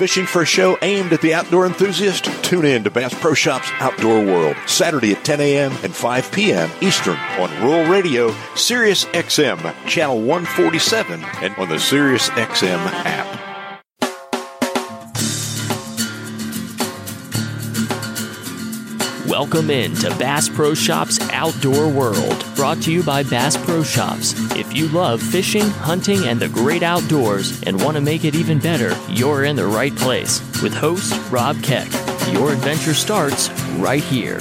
Fishing for a show aimed at the outdoor enthusiast? Tune in to Bass Pro Shops Outdoor World, Saturday at 10 a.m. and 5 p.m. Eastern on Rural Radio, Sirius XM, Channel 147, and on the Sirius XM app. Welcome in to Bass Pro Shops Outdoor World, brought to you by Bass Pro Shops. If you love fishing, hunting, and the great outdoors and want to make it even better, you're in the right place. With host Rob Keck, your adventure starts right here.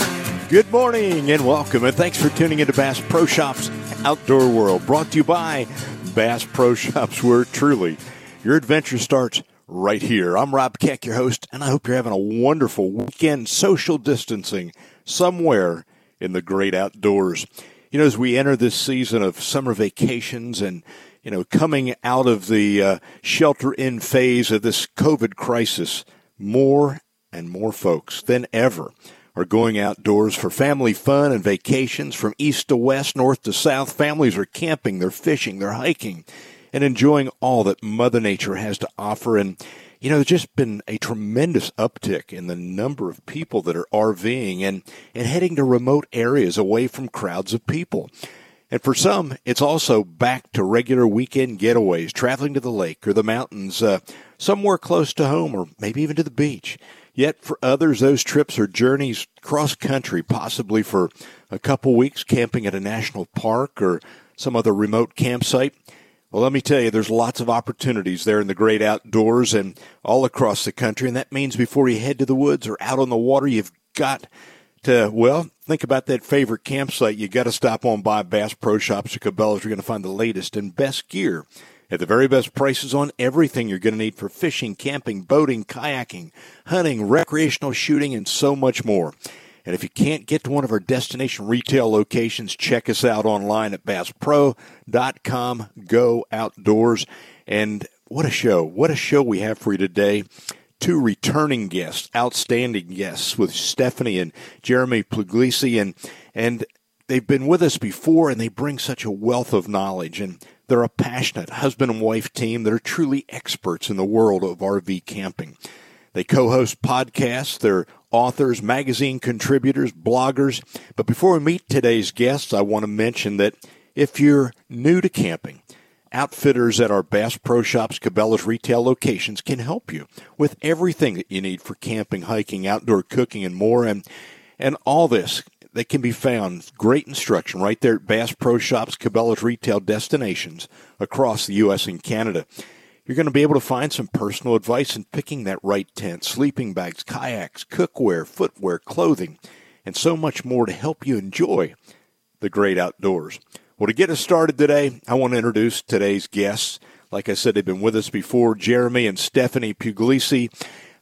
Good morning and welcome, and thanks for tuning into Bass Pro Shops Outdoor World, brought to you by Bass Pro Shops, where truly your adventure starts right here. I'm Rob Keck, your host, and I hope you're having a wonderful weekend social distancing somewhere in the great outdoors. You know, as we enter this season of summer vacations and, you know, coming out of the uh, shelter in phase of this COVID crisis, more and more folks than ever are going outdoors for family fun and vacations from east to west, north to south. Families are camping, they're fishing, they're hiking and enjoying all that Mother Nature has to offer. And, you know, there's just been a tremendous uptick in the number of people that are RVing and, and heading to remote areas away from crowds of people. And for some, it's also back to regular weekend getaways, traveling to the lake or the mountains, uh, somewhere close to home or maybe even to the beach. Yet for others, those trips are journeys cross country, possibly for a couple weeks camping at a national park or some other remote campsite. Well, let me tell you, there's lots of opportunities there in the great outdoors and all across the country. And that means before you head to the woods or out on the water, you've got to, well, think about that favorite campsite. You've got to stop on by Bass Pro Shops or Cabela's. You're going to find the latest and best gear at the very best prices on everything you're going to need for fishing, camping, boating, kayaking, hunting, recreational shooting, and so much more. And if you can't get to one of our destination retail locations, check us out online at basspro.com. Go outdoors. And what a show. What a show we have for you today. Two returning guests, outstanding guests with Stephanie and Jeremy Puglisi. And, and they've been with us before and they bring such a wealth of knowledge. And they're a passionate husband and wife team that are truly experts in the world of RV camping. They co host podcasts. They're authors, magazine contributors, bloggers. But before we meet today's guests, I want to mention that if you're new to camping, outfitters at our Bass Pro Shops Cabela's retail locations can help you with everything that you need for camping, hiking, outdoor cooking, and more. And, and all this that can be found great instruction right there at Bass Pro Shops Cabela's retail destinations across the U.S. and Canada. You're going to be able to find some personal advice in picking that right tent, sleeping bags, kayaks, cookware, footwear, clothing, and so much more to help you enjoy the great outdoors. Well, to get us started today, I want to introduce today's guests. Like I said, they've been with us before Jeremy and Stephanie Puglisi.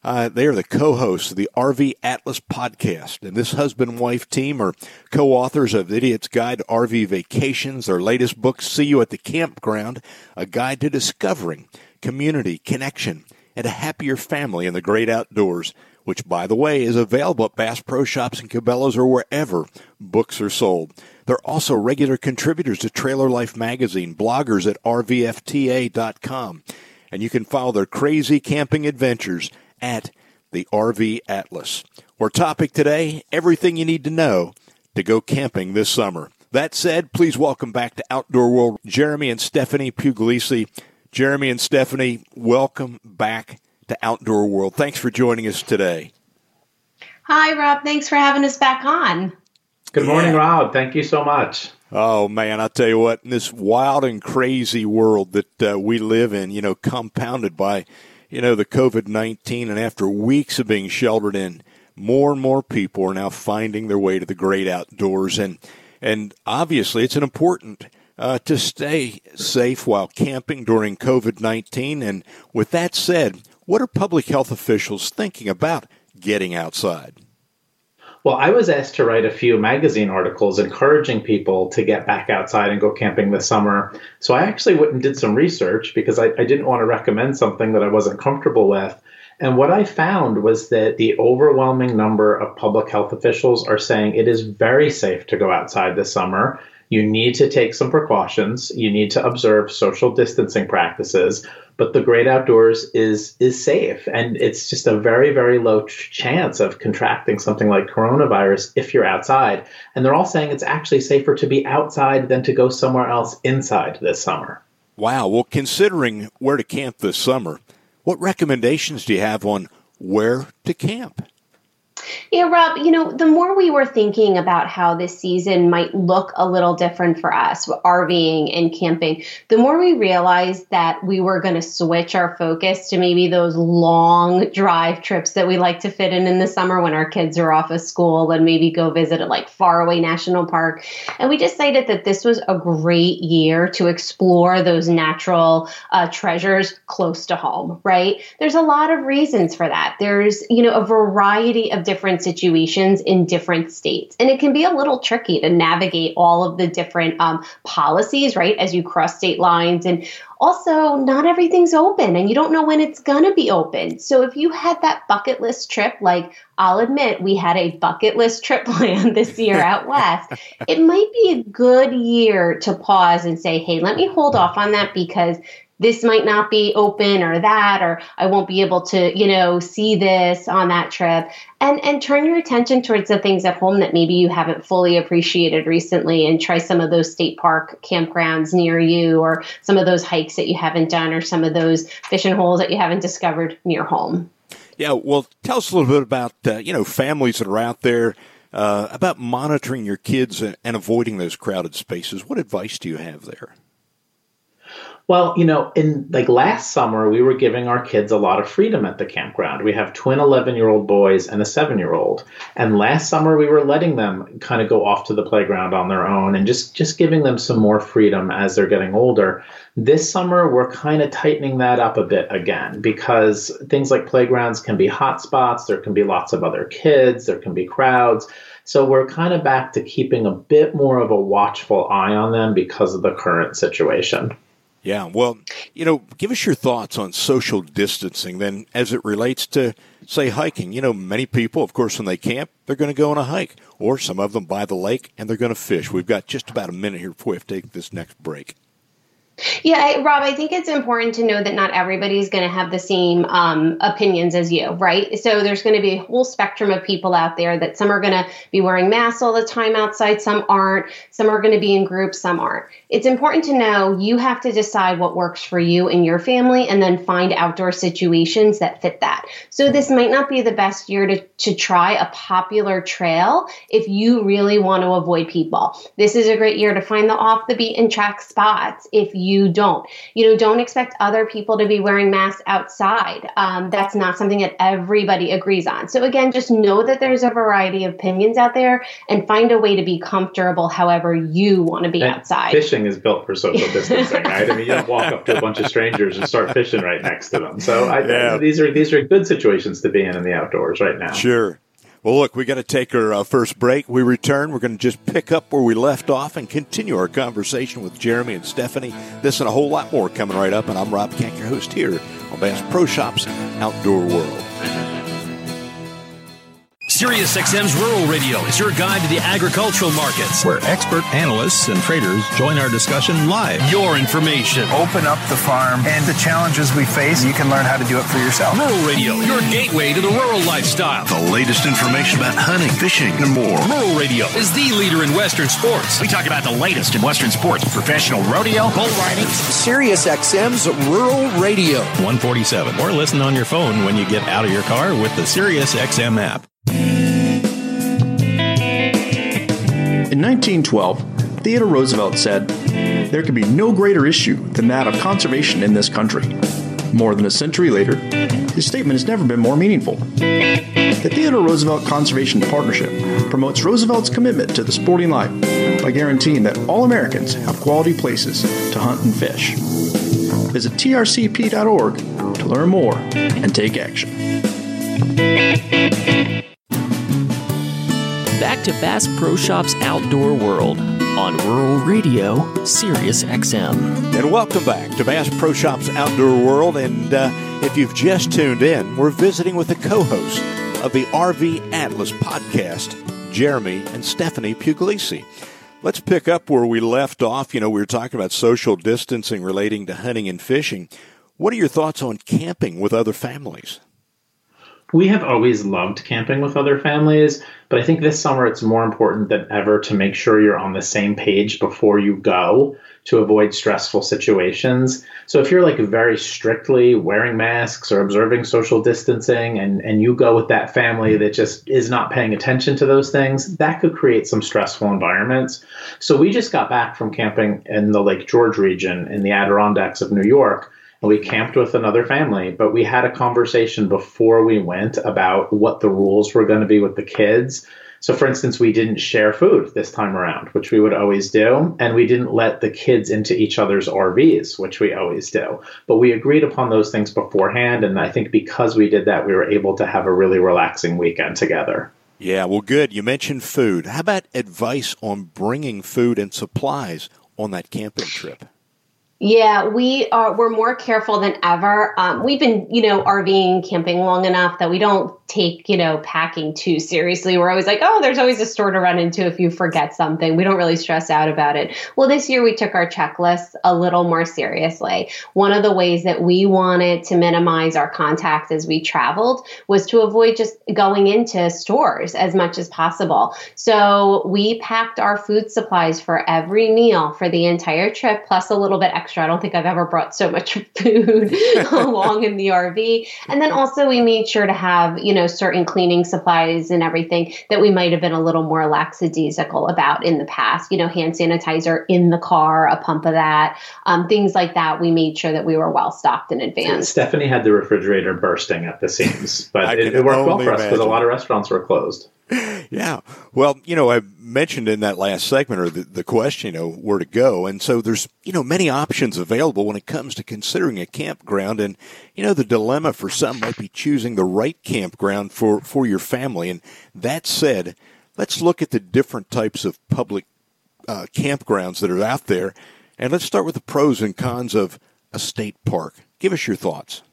Uh, they are the co-hosts of the RV Atlas podcast, and this husband-wife team are co-authors of Idiot's Guide to RV Vacations. Their latest book, "See You at the Campground: A Guide to Discovering community, connection, and a happier family in the great outdoors, which, by the way, is available at Bass Pro Shops and Cabela's or wherever books are sold. They're also regular contributors to Trailer Life magazine, bloggers at rvfta.com, and you can follow their crazy camping adventures at the RV Atlas. Our topic today, everything you need to know to go camping this summer. That said, please welcome back to Outdoor World Jeremy and Stephanie Puglisi. Jeremy and Stephanie, welcome back to Outdoor World. Thanks for joining us today. Hi, Rob. Thanks for having us back on. Good morning, yeah. Rob. Thank you so much. Oh man, I tell you what, in this wild and crazy world that uh, we live in, you know, compounded by, you know, the COVID nineteen, and after weeks of being sheltered in, more and more people are now finding their way to the great outdoors, and and obviously it's an important uh, to stay safe while camping during COVID 19. And with that said, what are public health officials thinking about getting outside? Well, I was asked to write a few magazine articles encouraging people to get back outside and go camping this summer. So I actually went and did some research because I, I didn't want to recommend something that I wasn't comfortable with. And what I found was that the overwhelming number of public health officials are saying it is very safe to go outside this summer You need to take some precautions. You need to observe social distancing practices, but the great outdoors is is safe and it's just a very very low chance of contracting something like coronavirus if you're outside. And they're all saying it's actually safer to be outside than to go somewhere else inside this summer. Wow. Well, considering where to camp this summer, what recommendations do you have on where to camp? Yeah, Rob, you know, the more we were thinking about how this season might look a little different for us, RVing and camping, the more we realized that we were going to switch our focus to maybe those long drive trips that we like to fit in in the summer when our kids are off of school and maybe go visit a like faraway national park. And we decided that this was a great year to explore those natural uh, treasures close to home, right? There's a lot of reasons for that. There's, you know, a variety of different situations in different states. And it can be a little tricky to navigate all of the different um, policies, right, as you cross state lines. And also, not everything's open and you don't know when it's going to be open. So if you had that bucket list trip, like I'll admit we had a bucket list trip planned this year out west, it might be a good year to pause and say, hey, let me hold off on that because this might not be open or that or i won't be able to you know see this on that trip. And and turn your attention towards the things at home that maybe you haven't fully appreciated recently and try some of those state park campgrounds near you or some of those hikes that you haven't done or some of those fishing holes that you haven't discovered near home. Yeah well tell us a little bit about uh, you know families that are out there uh, about monitoring your kids and, and avoiding those crowded spaces. What advice do you have there well, you know, in like last summer, we were giving our kids a lot of freedom at the campground. We have twin 11 year old boys and a seven year old. And last summer, we were letting them kind of go off to the playground on their own and just, just giving them some more freedom as they're getting older. This summer, we're kind of tightening that up a bit again because things like playgrounds can be hot spots. There can be lots of other kids. There can be crowds. So we're kind of back to keeping a bit more of a watchful eye on them because of the current situation. Yeah, well, you know, give us your thoughts on social distancing then as it relates to, say, hiking. You know, many people, of course, when they camp, they're going to go on a hike, or some of them by the lake and they're going to fish. We've got just about a minute here before we have to take this next break. Yeah, I, Rob, I think it's important to know that not everybody's going to have the same um, opinions as you, right? So there's going to be a whole spectrum of people out there that some are going to be wearing masks all the time outside, some aren't, some are going to be in groups, some aren't. It's important to know you have to decide what works for you and your family and then find outdoor situations that fit that. So this might not be the best year to, to try a popular trail if you really want to avoid people. This is a great year to find the off the beaten track spots if you you don't. You know, don't expect other people to be wearing masks outside. Um, that's not something that everybody agrees on. So again, just know that there's a variety of opinions out there and find a way to be comfortable however you want to be and outside. Fishing is built for social distancing, right? I mean, you don't walk up to a bunch of strangers and start fishing right next to them. So I, yeah. these are these are good situations to be in in the outdoors right now. Sure. Well, look, we got to take our uh, first break. We return. We're going to just pick up where we left off and continue our conversation with Jeremy and Stephanie. This and a whole lot more coming right up. And I'm Rob Keck, your host here on Bass Pro Shops Outdoor World. SiriusXM's Rural Radio is your guide to the agricultural markets, where expert analysts and traders join our discussion live. Your information. Open up the farm and the challenges we face. You can learn how to do it for yourself. Rural Radio, your gateway to the rural lifestyle. The latest information about hunting, fishing, and more. Rural Radio is the leader in Western sports. We talk about the latest in Western sports, professional rodeo, bull riding. SiriusXM's Rural Radio. 147. Or listen on your phone when you get out of your car with the SiriusXM app. In 1912, Theodore Roosevelt said, There can be no greater issue than that of conservation in this country. More than a century later, his statement has never been more meaningful. The Theodore Roosevelt Conservation Partnership promotes Roosevelt's commitment to the sporting life by guaranteeing that all Americans have quality places to hunt and fish. Visit trcp.org to learn more and take action. Back to Bass Pro Shops Outdoor World on Rural Radio, Sirius XM. And welcome back to Bass Pro Shops Outdoor World. And uh, if you've just tuned in, we're visiting with the co host of the RV Atlas podcast, Jeremy and Stephanie Puglisi. Let's pick up where we left off. You know, we were talking about social distancing relating to hunting and fishing. What are your thoughts on camping with other families? We have always loved camping with other families, but I think this summer it's more important than ever to make sure you're on the same page before you go to avoid stressful situations. So if you're like very strictly wearing masks or observing social distancing and, and you go with that family that just is not paying attention to those things, that could create some stressful environments. So we just got back from camping in the Lake George region in the Adirondacks of New York and we camped with another family, but we had a conversation before we went about what the rules were going to be with the kids. So, for instance, we didn't share food this time around, which we would always do, and we didn't let the kids into each other's RVs, which we always do. But we agreed upon those things beforehand, and I think because we did that, we were able to have a really relaxing weekend together. Yeah, well, good. You mentioned food. How about advice on bringing food and supplies on that camping trip? Yeah, we are. We're more careful than ever. Um, we've been, you know, RVing, camping long enough that we don't take, you know, packing too seriously. We're always like, oh, there's always a store to run into if you forget something. We don't really stress out about it. Well, this year we took our checklist a little more seriously. One of the ways that we wanted to minimize our contact as we traveled was to avoid just going into stores as much as possible. So we packed our food supplies for every meal for the entire trip, plus a little bit extra. I don't think I've ever brought so much food along in the RV. And then also we made sure to have, you know, certain cleaning supplies and everything that we might have been a little more lackadaisical about in the past. You know, hand sanitizer in the car, a pump of that, um, things like that. We made sure that we were well stocked in advance. Stephanie had the refrigerator bursting at the seams, but it, it, worked well for us because a lot of restaurants were closed. yeah. Well, you know, I mentioned in that last segment or the, the question, you know, where to go. And so there's, you know, many options available when it comes to considering a campground. And, you know, the dilemma for some might be choosing the right campground for, for your family. And that said, let's look at the different types of public uh, campgrounds that are out there. And let's start with the pros and cons of a state park. Give us your thoughts.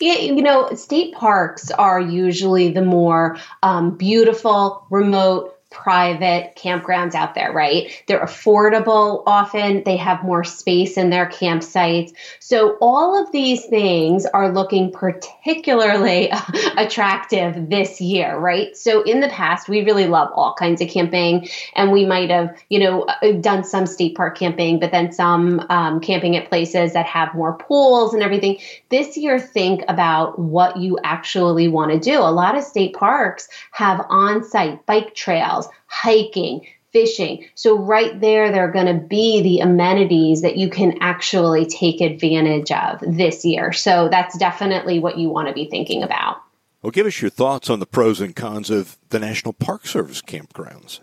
Yeah, you know, state parks are usually the more um, beautiful, remote, private campgrounds out there, right? They're affordable often, they have more space in their campsites. So, all of these things are looking particularly attractive this year, right? So, in the past, we really love all kinds of camping, and we might have, you know, done some state park camping, but then some um, camping at places that have more pools and everything. This year, think about what you actually want to do. A lot of state parks have on site bike trails hiking, fishing. So, right there, there are going to be the amenities that you can actually take advantage of this year. So, that's definitely what you want to be thinking about. Well, give us your thoughts on the pros and cons of the National Park Service campgrounds.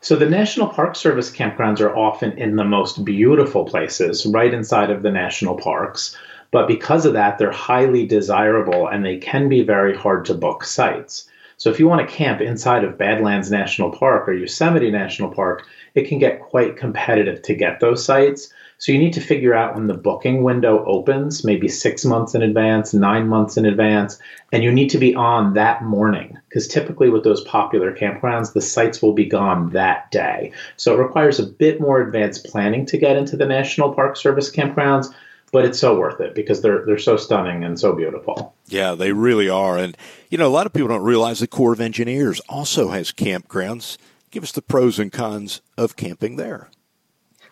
So, the National Park Service campgrounds are often in the most beautiful places, right inside of the national parks. But because of that, they're highly desirable and they can be very hard to book sites. So if you want to camp inside of Badlands National Park or Yosemite National Park, it can get quite competitive to get those sites. So you need to figure out when the booking window opens, maybe six months in advance, nine months in advance, and you need to be on that morning because typically with those popular campgrounds, the sites will be gone that day. So it requires a bit more advanced planning to get into the National Park Service campgrounds but it's so worth it because they're they're so stunning and so beautiful. Yeah, they really are. And you know, a lot of people don't realize the Corps of Engineers also has campgrounds. Give us the pros and cons of camping there.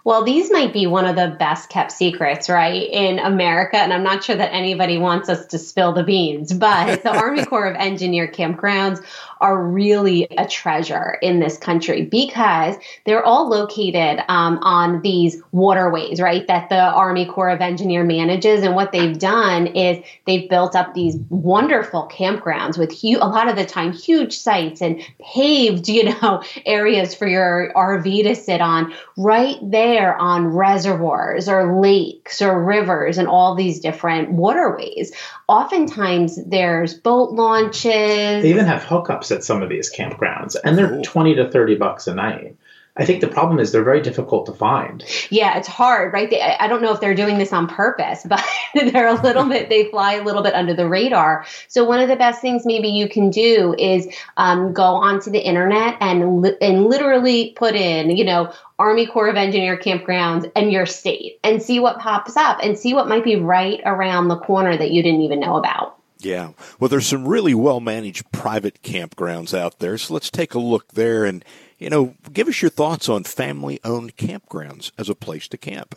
Well, these might be one of the best kept secrets, right, in America. And I'm not sure that anybody wants us to spill the beans, but the Army Corps of Engineer campgrounds are really a treasure in this country because they're all located um, on these waterways, right, that the Army Corps of Engineer manages. And what they've done is they've built up these wonderful campgrounds with a lot of the time huge sites and paved, you know, areas for your RV to sit on right there on reservoirs or lakes or rivers and all these different waterways. Oftentimes there's boat launches. They even have hookups at some of these campgrounds, and they're cool. 20 to 30 bucks a night. I think the problem is they're very difficult to find. Yeah, it's hard, right? They, I don't know if they're doing this on purpose, but they're a little bit, they fly a little bit under the radar. So, one of the best things maybe you can do is um, go onto the internet and, li- and literally put in, you know, Army Corps of Engineer campgrounds and your state and see what pops up and see what might be right around the corner that you didn't even know about. Yeah. Well, there's some really well managed private campgrounds out there. So let's take a look there and, you know, give us your thoughts on family owned campgrounds as a place to camp.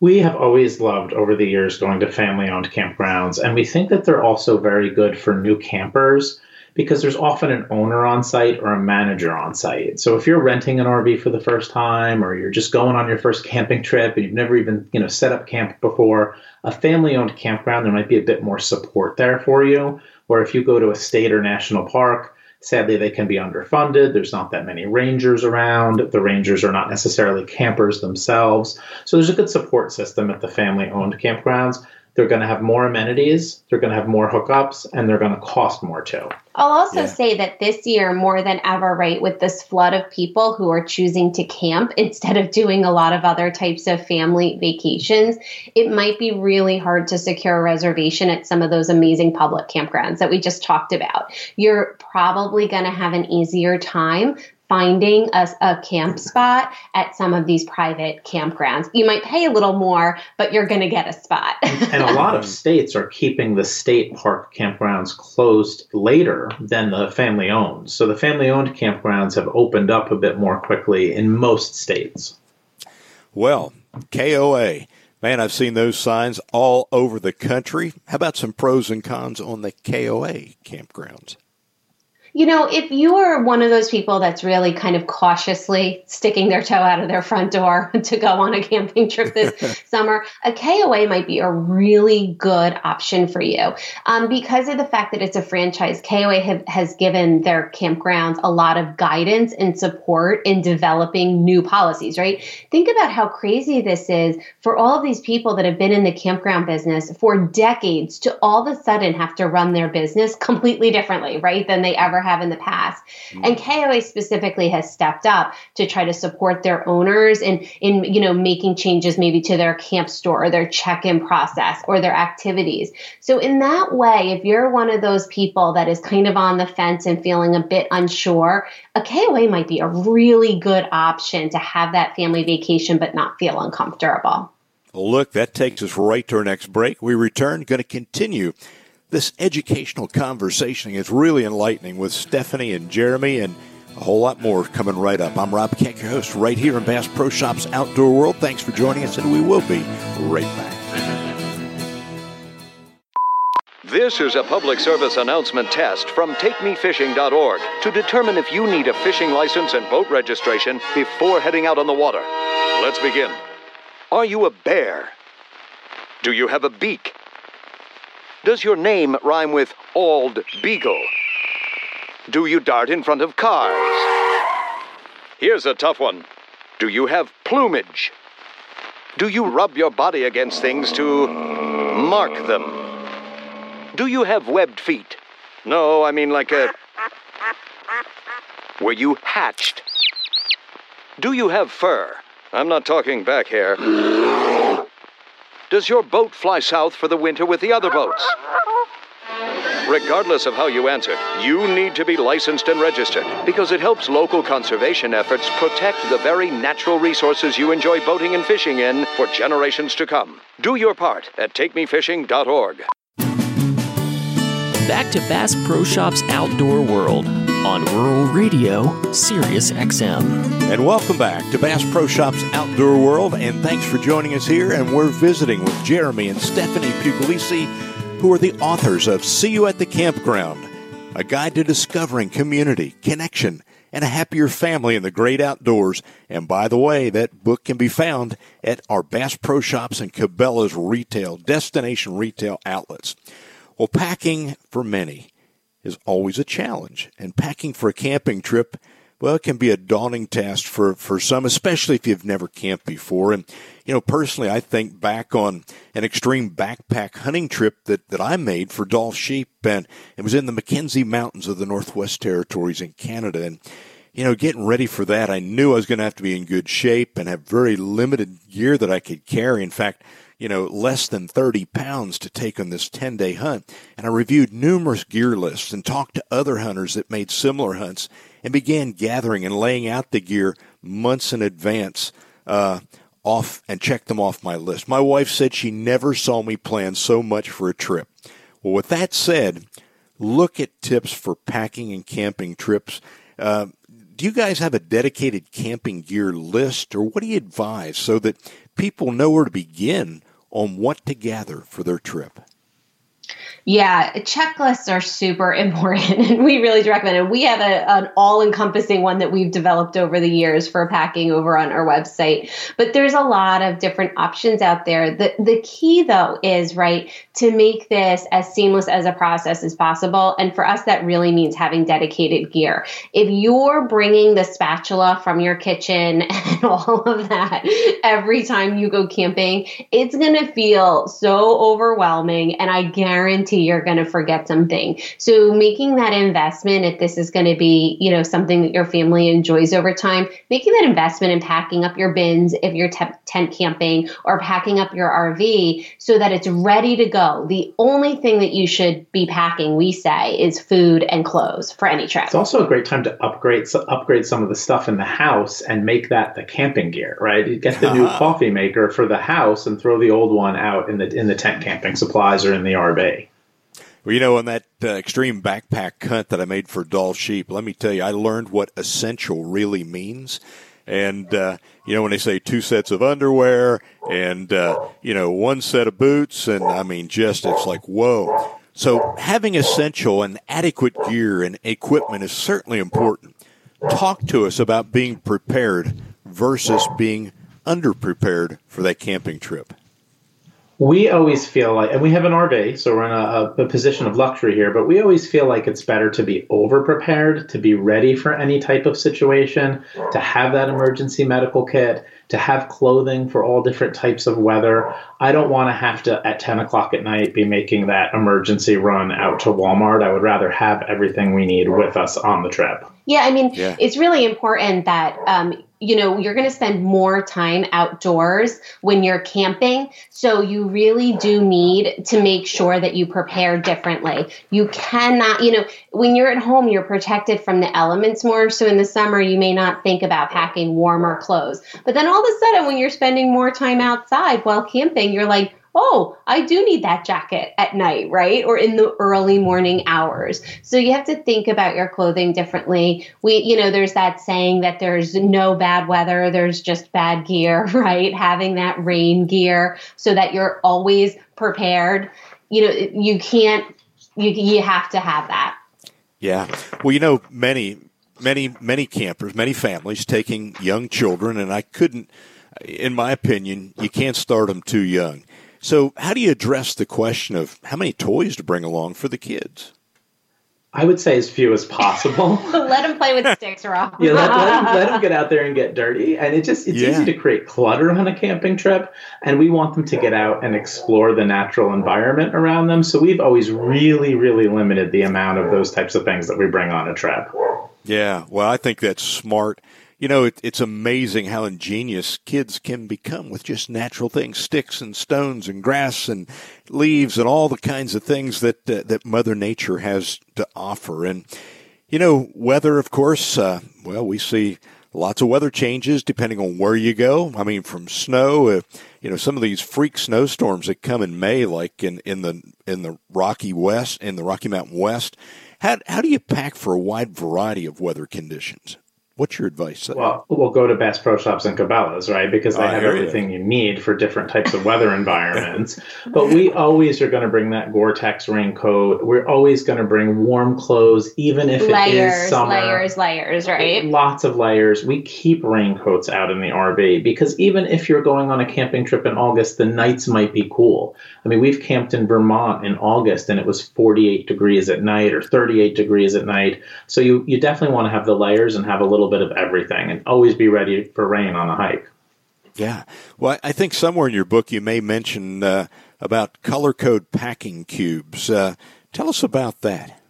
We have always loved over the years going to family owned campgrounds, and we think that they're also very good for new campers because there's often an owner on site or a manager on site. So if you're renting an RV for the first time or you're just going on your first camping trip and you've never even, you know, set up camp before, a family-owned campground there might be a bit more support there for you. Where if you go to a state or national park, sadly they can be underfunded. There's not that many rangers around. The rangers are not necessarily campers themselves. So there's a good support system at the family-owned campgrounds they're going to have more amenities, they're going to have more hookups, and they're going to cost more too. I'll also yeah. say that this year, more than ever, right, with this flood of people who are choosing to camp instead of doing a lot of other types of family vacations, it might be really hard to secure a reservation at some of those amazing public campgrounds that we just talked about. You're probably going to have an easier time finding a, a, camp spot at some of these private campgrounds. You might pay a little more, but you're going to get a spot. and a lot of states are keeping the state park campgrounds closed later than the family owned. So the family owned campgrounds have opened up a bit more quickly in most states. Well, KOA. Man, I've seen those signs all over the country. How about some pros and cons on the KOA campgrounds? You know, if you are one of those people that's really kind of cautiously sticking their toe out of their front door to go on a camping trip this summer, a KOA might be a really good option for you. Um, because of the fact that it's a franchise, KOA have, has given their campgrounds a lot of guidance and support in developing new policies, right? Think about how crazy this is for all of these people that have been in the campground business for decades to all of a sudden have to run their business completely differently, right, than they ever have in the past. Mm-hmm. And KOA specifically has stepped up to try to support their owners in in you know making changes maybe to their camp store or their check-in process or their activities. So in that way, if you're one of those people that is kind of on the fence and feeling a bit unsure, a KOA might be a really good option to have that family vacation but not feel uncomfortable. Well, look, that takes us right to our next break. We return, going to continue this educational conversation is really enlightening with Stephanie and Jeremy and a whole lot more coming right up. I'm Rob Keck, your host, right here in Bass Pro Shops Outdoor World. Thanks for joining us, and we will be right back. This is a public service announcement test from TakeMeFishing.org to determine if you need a fishing license and boat registration before heading out on the water. Let's begin. Are you a bear? Do you have a beak? Does your name rhyme with Ald Beagle? Do you dart in front of cars? Here's a tough one. Do you have plumage? Do you rub your body against things to mark them? Do you have webbed feet? No, I mean like a. Were you hatched? Do you have fur? I'm not talking back hair. Does your boat fly south for the winter with the other boats? Regardless of how you answer, you need to be licensed and registered because it helps local conservation efforts protect the very natural resources you enjoy boating and fishing in for generations to come. Do your part at takemefishing.org. Back to Bass Pro Shops Outdoor World on Rural Radio, Sirius XM. And welcome back to Bass Pro Shops Outdoor World, and thanks for joining us here. And we're visiting with Jeremy and Stephanie Puglisi, who are the authors of See You at the Campground, a guide to discovering community, connection, and a happier family in the great outdoors. And by the way, that book can be found at our Bass Pro Shops and Cabela's retail, destination retail outlets. Well, packing for many is always a challenge. And packing for a camping trip, well, it can be a daunting task for, for some, especially if you've never camped before. And, you know, personally, I think back on an extreme backpack hunting trip that, that I made for Dall Sheep, and it was in the Mackenzie Mountains of the Northwest Territories in Canada. And you know, getting ready for that, I knew I was going to have to be in good shape and have very limited gear that I could carry. In fact, you know, less than 30 pounds to take on this 10 day hunt. And I reviewed numerous gear lists and talked to other hunters that made similar hunts and began gathering and laying out the gear months in advance. Uh, off and check them off my list. My wife said she never saw me plan so much for a trip. Well, with that said, look at tips for packing and camping trips. Uh, do you guys have a dedicated camping gear list, or what do you advise so that people know where to begin on what to gather for their trip? Yeah, checklists are super important, and we really recommend it. We have a, an all-encompassing one that we've developed over the years for packing over on our website. But there's a lot of different options out there. The the key though is right to make this as seamless as a process as possible, and for us that really means having dedicated gear. If you're bringing the spatula from your kitchen and all of that every time you go camping, it's going to feel so overwhelming, and I guarantee guarantee you're going to forget something. So making that investment, if this is going to be, you know, something that your family enjoys over time, making that investment in packing up your bins if you're te- tent camping or packing up your RV so that it's ready to go. The only thing that you should be packing, we say, is food and clothes for any trip. It's also a great time to upgrade so upgrade some of the stuff in the house and make that the camping gear, right? You get the new coffee maker for the house and throw the old one out in the in the tent camping supplies or in the RV. Well, you know, on that uh, extreme backpack hunt that I made for Dall Sheep, let me tell you, I learned what essential really means. And, uh, you know, when they say two sets of underwear and, uh, you know, one set of boots, and I mean, just, it's like, whoa. So having essential and adequate gear and equipment is certainly important. Talk to us about being prepared versus being underprepared for that camping trip we always feel like, and we have an RV, so we're in a, a, position of luxury here, but we always feel like it's better to be over prepared, to be ready for any type of situation, to have that emergency medical kit, to have clothing for all different types of weather. I don't want to have to, at 10 o'clock at night, be making that emergency run out to Walmart. I would rather have everything we need with us on the trip. Yeah, I mean, yeah. it's really important that um, you know, you're going to spend more time outdoors when you're camping. So you really do need to make sure that you prepare differently. You cannot, you know, when you're at home, you're protected from the elements more. So in the summer, you may not think about packing warmer clothes. But then all of a sudden, when you're spending more time outside while camping, you're like, oh, I do need that jacket at night, right? Or in the early morning hours. So you have to think about your clothing differently. We, you know, there's that saying that there's no bad weather, there's just bad gear, right? Having that rain gear so that you're always prepared. You know, you can't, you, you have to have that. Yeah. Well, you know, many, many, many campers, many families taking young children, and I couldn't, in my opinion, you can't start them too young so, how do you address the question of how many toys to bring along for the kids? I would say as few as possible. let them play with sticks, Rob. yeah, let, let, them, let them get out there and get dirty. And it just it's yeah. easy to create clutter on a camping trip. And we want them to get out and explore the natural environment around them. So we've always really, really limited the amount of those types of things that we bring on a trip. Yeah, well, I think that's smart you know, it, it's amazing how ingenious kids can become with just natural things, sticks and stones and grass and leaves and all the kinds of things that uh, that Mother Nature has to offer. And you know, weather, of course. Uh, well, we see lots of weather changes depending on where you go. I mean, from snow, uh, you know, some of these freak snowstorms that come in May, like in, in the in the Rocky West, in the Rocky Mountain West. How how do you pack for a wide variety of weather conditions? What's your advice? Well, we'll go to Bass Pro Shops and Cabela's, right? Because they ah, have everything you. you. need for different types of weather environments. but we always are going to bring that Gore-Tex raincoat. We're always going to bring warm clothes, even if layers, it is summer. Layers, layers, layers, right? Lots of layers. We keep raincoats out in the RV because even if you're going on a camping trip in August, the nights might be cool. I mean, we've camped in Vermont in August and it was 48 degrees at night or 38 degrees at night. So you, you definitely want to have the layers and have a little little bit of everything and always be ready for rain on a hike. Yeah. Well, I think somewhere in your book you may mention uh, about color code packing cubes. Uh, tell us about that.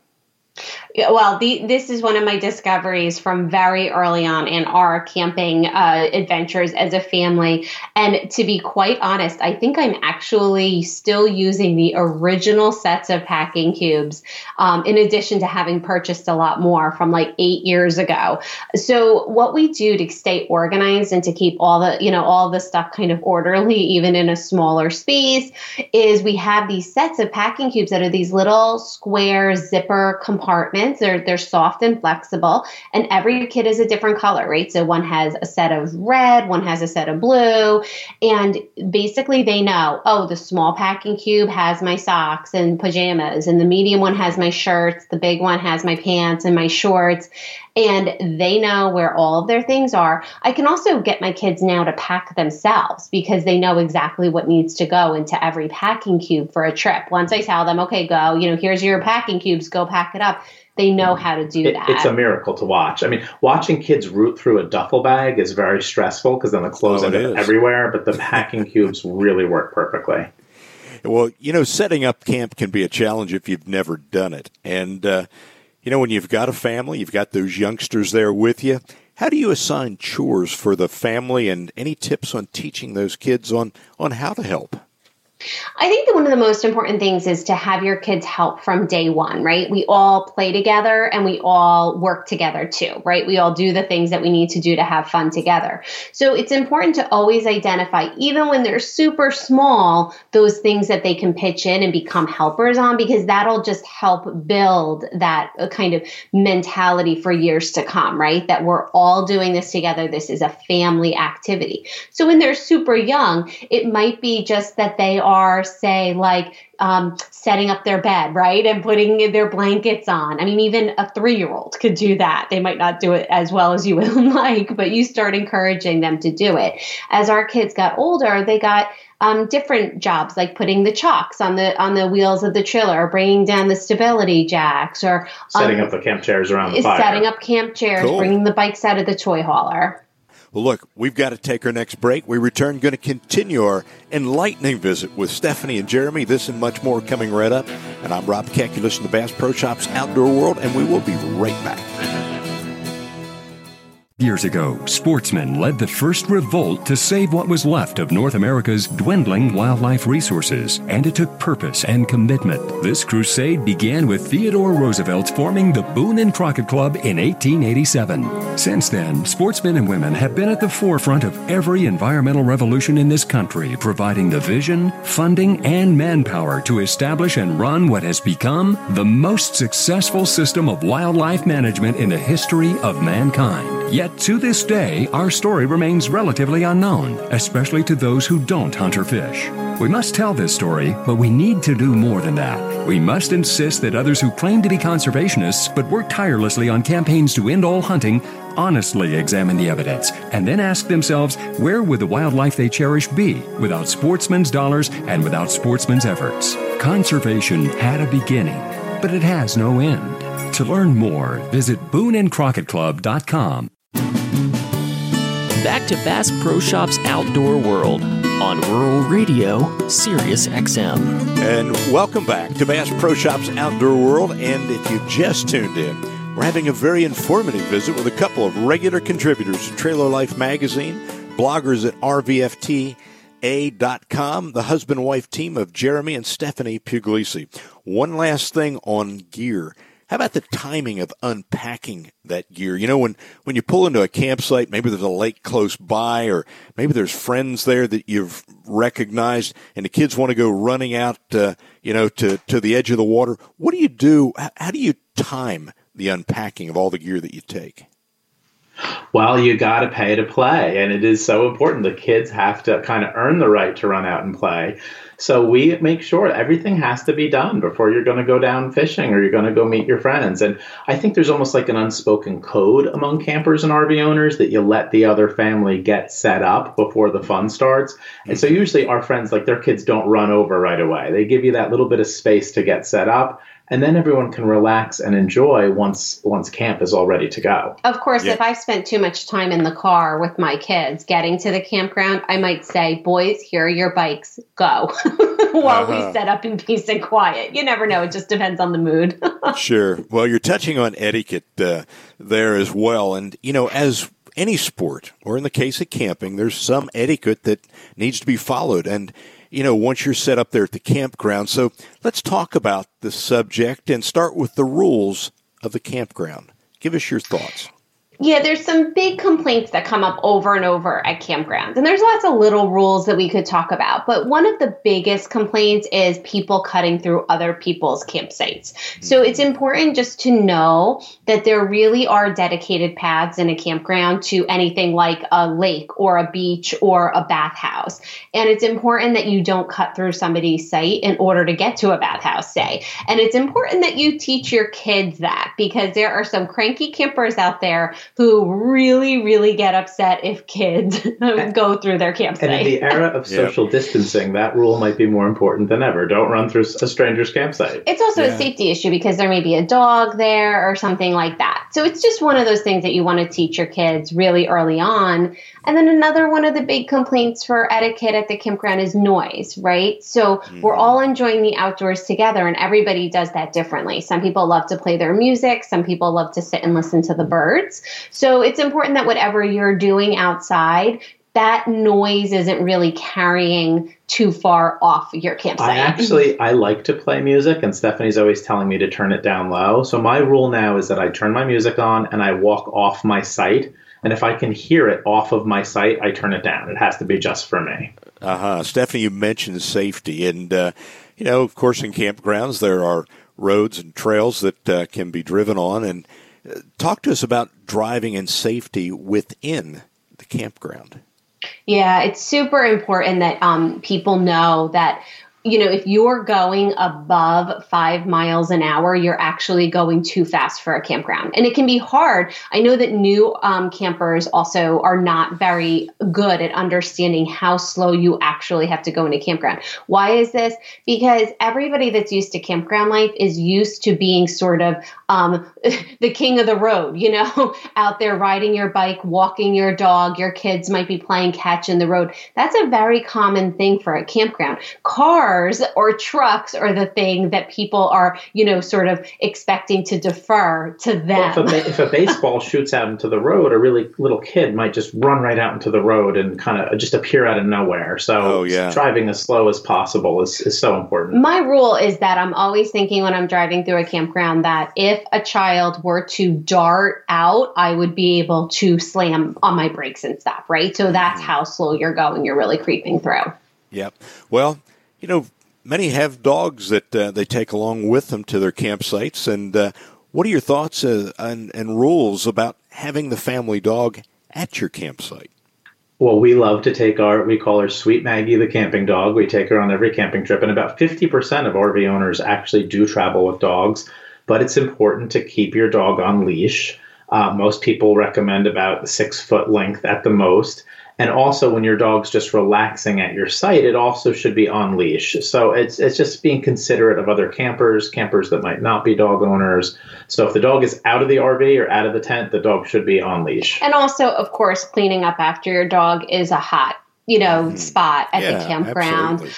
Well, the, this is one of my discoveries from very early on in our camping uh, adventures as a family. And to be quite honest, I think I'm actually still using the original sets of packing cubes, um, in addition to having purchased a lot more from like eight years ago. So, what we do to stay organized and to keep all the, you know, all the stuff kind of orderly, even in a smaller space, is we have these sets of packing cubes that are these little square zipper compartments. They're they're soft and flexible, and every kit is a different color, right? So one has a set of red, one has a set of blue, and basically they know, oh, the small packing cube has my socks and pajamas, and the medium one has my shirts, the big one has my pants and my shorts, and they know where all of their things are. I can also get my kids now to pack themselves because they know exactly what needs to go into every packing cube for a trip. Once I tell them, okay, go, you know, here's your packing cubes, go pack it up. They know how to do it, that. It's a miracle to watch. I mean, watching kids root through a duffel bag is very stressful because then the clothes Oh, end up everywhere, but the packing cubes really work perfectly. Well, you know, setting up camp can be a challenge if you've never done it. And, uh, you know, when you've got a family, you've got those youngsters there with you. How do you assign chores for the family and any tips on teaching those kids on, on how to help? I think that one of the most important things is to have your kids help from day one, right? We all play together and we all work together too, right? We all do the things that we need to do to have fun together. So it's important to always identify, even when they're super small, those things that they can pitch in and become helpers on, because that'll just help build that uh, kind of mentality for years to come, right? That we're all doing this together. This is a family activity. So when they're super young, it might be just that they are, say, like, um, setting up their bed, right? And putting their blankets on. I mean, even a three year old could do that. They might not do it as well as you would like, but you start encouraging them to do it. As our kids got older, they got um, different jobs like putting the chocks on the on the wheels of the trailer, or bringing down the stability jacks, or Setting um, up the camp chairs around the is fire. setting up camp chairs, Cool. bringing the bikes out of the toy hauler. Well, look, we've got to take our next break. We return, going to continue our enlightening visit with Stephanie and Jeremy. This and much more coming right up. And I'm Rob Keck. You listen to Bass Pro Shops Outdoor World, and we will be right back. Years ago, sportsmen led the first revolt to save what was left of North America's dwindling wildlife resources, and it took purpose and commitment. This crusade began with Theodore Roosevelt forming the Boone and Crockett Club in 1887. Since then, sportsmen and women have been at the forefront of every environmental revolution in this country, providing the vision, funding, and manpower to establish and run what has become the most successful system of wildlife management in the history of mankind. To this day, our story remains relatively unknown, especially to those who don't hunt or fish. We must tell this story, but we need to do more than that. We must insist that others who claim to be conservationists but work tirelessly on campaigns to end all hunting honestly examine the evidence and then ask themselves where would the wildlife they cherish be without sportsmen's dollars and without sportsmen's efforts? Conservation had a beginning, but it has no end. To learn more, visit booneandcrockettclub.com. Back to Bass Pro Shops Outdoor World on Rural Radio, Sirius XM. And welcome back to Bass Pro Shops Outdoor World. And if you just tuned in, we're having a very informative visit with a couple of regular contributors to Trailer Life magazine, bloggers at RVFTA.com, the husband and wife team of Jeremy and Stephanie Puglisi. One last thing on gear. How about the timing of unpacking that gear? You know, when, when you pull into a campsite, maybe there's a lake close by, or maybe there's friends there that you've recognized, and the kids want to go running out, uh, you know, to, to the edge of the water. What do you do? How, how do you time the unpacking of all the gear that you take? Well, you got to pay to play, and it is so important. The kids have to kind of earn the right to run out and play. So we make sure everything has to be done before you're going to go down fishing or you're going to go meet your friends. And I think there's almost like an unspoken code among campers and RV owners that you let the other family get set up before the fun starts. And so mm-hmm. usually our friends, like their kids, don't run over right away. They give you that little bit of space to get set up and then everyone can relax and enjoy once once camp is all ready to go. Of course, Yeah. if I've spent too much time in the car with my kids getting to the campground, I might say, "Boys, here are your bikes. Go." while uh-huh. we set up in peace and quiet. You never know. It just depends on the mood. sure. Well, you're touching on etiquette uh, there as well. And, you know, as any sport, or in the case of camping, there's some etiquette that needs to be followed. And, you know, once you're set up there at the campground. So let's talk about the subject and start with the rules of the campground. Give us your thoughts. Yeah, there's some big complaints that come up over and over at campgrounds. And there's lots of little rules that we could talk about. But one of the biggest complaints is people cutting through other people's campsites. So it's mm-hmm. important just to know that there really are dedicated paths in a campground to anything like a lake or a beach or a bathhouse. And it's important that you don't cut through somebody's site in order to get to a bathhouse, say. And it's important that you teach your kids that because there are some cranky campers out there who really, really get upset if kids go through their campsite. And in the era of social yep. distancing, that rule might be more important than ever. Don't run through a stranger's campsite. It's also yeah. a safety issue because there may be a dog there or something like that. So it's just one of those things that you want to teach your kids really early on. And then another one of the big complaints for etiquette at the campground is noise, right? So mm-hmm. we're all enjoying the outdoors together and everybody does that differently. Some people love to play their music, some people love to sit and listen to the birds. So it's important that whatever you're doing outside, that noise isn't really carrying too far off your campsite. I actually I like to play music and Stephanie's always telling me to turn it down low. So my rule now is that I turn my music on and I walk off my site and if I can hear it off of my site, I turn it down. It has to be just for me. Uh huh. Stephanie, you mentioned safety, and uh, you know, of course, in campgrounds there are roads and trails that uh, can be driven on. And uh, talk to us about driving and safety within the campground. Yeah, it's super important that um, people know that you know, if you're going above five miles an hour, you're actually going too fast for a campground. And it can be hard. I know that new um, campers also are not very good at understanding how slow you actually have to go in a campground. Why is this? Because everybody that's used to campground life is used to being sort of um, the king of the road, you know, out there riding your bike, walking your dog, your kids might be playing catch in the road. That's a very common thing for a campground. Car cars or trucks are the thing that people are, you know, sort of expecting to defer to them. Well, if, a, if, a, baseball shoots out into the road, a really little kid might just run right out into the road and kind of just appear out of nowhere. So oh, yeah. driving as slow as possible is, is so important. My rule is that I'm always thinking when I'm driving through a campground that if a child were to dart out, I would be able to slam on my brakes and stop, right? So that's mm-hmm. how slow you're going. You're really creeping through. Yep. Well, you know, many have dogs that uh, they take along with them to their campsites. And uh, what are your thoughts uh, and, and rules about having the family dog at your campsite? Well, we love to take our, we call her Sweet Maggie the camping dog. We take her on every camping trip, and about 50% of RV owners actually do travel with dogs. But it's important to keep your dog on leash. Uh, most people recommend about six foot length at the most. And also, when your dog's just relaxing at your site, it also should be on leash. So it's it's just being considerate of other campers, campers that might not be dog owners. So if the dog is out of the RV or out of the tent, the dog should be on leash. And also, of course, cleaning up after your dog is a hot you know, mm-hmm. spot at yeah, the campground.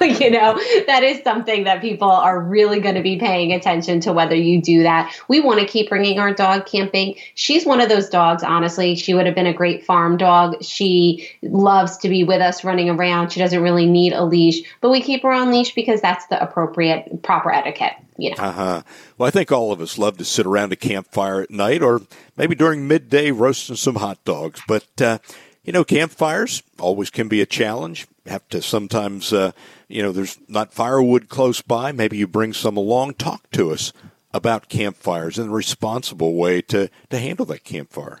you know, that is something that people are really going to be paying attention to whether you do that. We want to keep bringing our dog camping. She's one of those dogs, honestly. She would have been a great farm dog. She loves to be with us running around. She doesn't really need a leash, but we keep her on leash because that's the appropriate, proper etiquette. You know. Uh-huh. Well, I think all of us love to sit around a campfire at night or maybe during midday roasting some hot dogs. But, uh, you know, campfires always can be a challenge. Have to sometimes, uh, you know, there's not firewood close by. Maybe you bring some along. Talk to us about campfires and the responsible way to, to handle that campfire.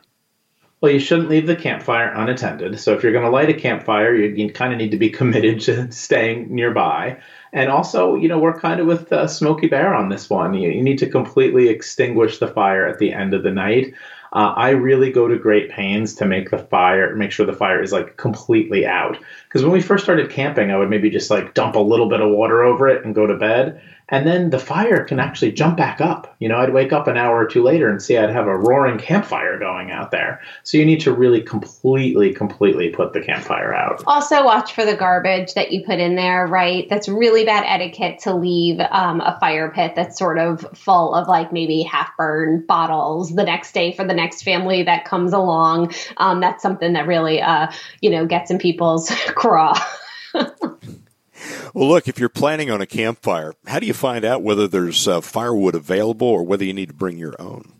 Well, you shouldn't leave the campfire unattended. So if you're going to light a campfire, you, you kind of need to be committed to staying nearby. And also, you know, we're kind of with uh, Smokey Bear on this one. You, you need to completely extinguish the fire at the end of the night. Uh, I really go to great pains to make the fire, make sure the fire is like completely out. Because when we first started camping, I would maybe just like dump a little bit of water over it and go to bed. And then the fire can actually jump back up. You know, I'd wake up an hour or two later and see I'd have a roaring campfire going out there. So you need to really completely, completely put the campfire out. Also, watch for the garbage that you put in there, right? That's really bad etiquette to leave um, a fire pit that's sort of full of like maybe half burned bottles the next day for the next family that comes along. Um, that's something that really, uh, you know, gets in people's craw. Well, look, if you're planning on a campfire, how do you find out whether there's uh, firewood available or whether you need to bring your own?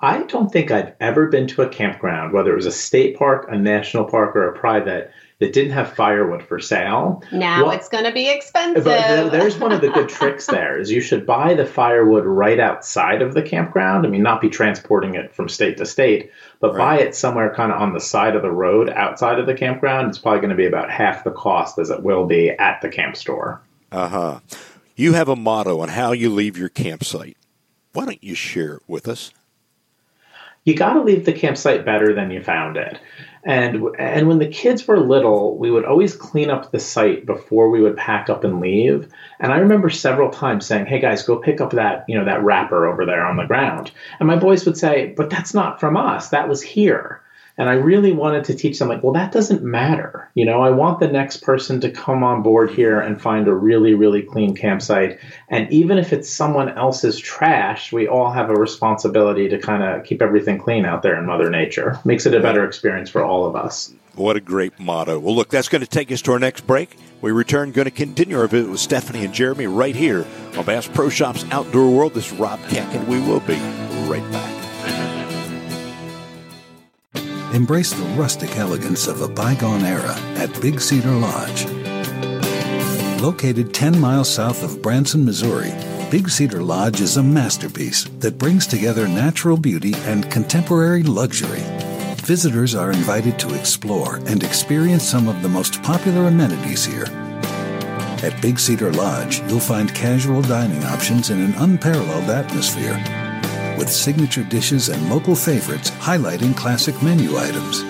I don't think I've ever been to a campground, whether it was a state park, a national park, or a private, that didn't have firewood for sale. Now well, it's going to be expensive. But there's one of the good tricks there is you should buy the firewood right outside of the campground. I mean, not be transporting it from state to state, but right. buy it somewhere kind of on the side of the road outside of the campground. It's probably going to be about half the cost as it will be at the camp store. Uh huh. You have a motto on how you leave your campsite. Why don't you share it with us? You got to leave the campsite better than you found it. And and when the kids were little, we would always clean up the site before we would pack up and leave. And I remember several times saying, "Hey guys, go pick up that, you know, that wrapper over there on the ground." And my boys would say, "But that's not from us. That was here." And I really wanted to teach them, like, well, that doesn't matter. You know, I want the next person to come on board here and find a really, really clean campsite. And even if it's someone else's trash, we all have a responsibility to kind of keep everything clean out there in Mother Nature. Makes it a better experience for all of us. What a great motto. Well, look, that's going to take us to our next break. We return, going to continue our visit with Stephanie and Jeremy right here on Bass Pro Shops Outdoor World. This is Rob Keck, and we will be right back. Embrace the rustic elegance of a bygone era at Big Cedar Lodge. Located 10 miles south of Branson, Missouri, Big Cedar Lodge is a masterpiece that brings together natural beauty and contemporary luxury. Visitors are invited to explore and experience some of the most popular amenities here. At Big Cedar Lodge, you'll find casual dining options in an unparalleled atmosphere with signature dishes and local favorites highlighting classic menu items.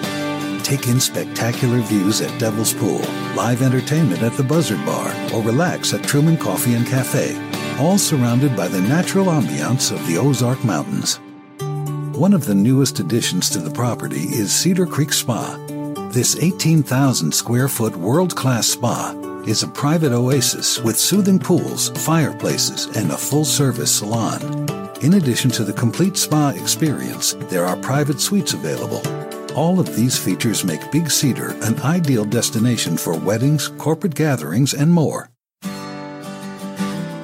Take in spectacular views at Devil's Pool, live entertainment at the Buzzard Bar, or relax at Truman Coffee and Cafe, all surrounded by the natural ambiance of the Ozark Mountains. One of the newest additions to the property is Cedar Creek Spa. This 18,000 square foot world class spa is a private oasis with soothing pools, fireplaces, and a full service salon. In addition to the complete spa experience, there are private suites available. All of these features make Big Cedar an ideal destination for weddings, corporate gatherings, and more.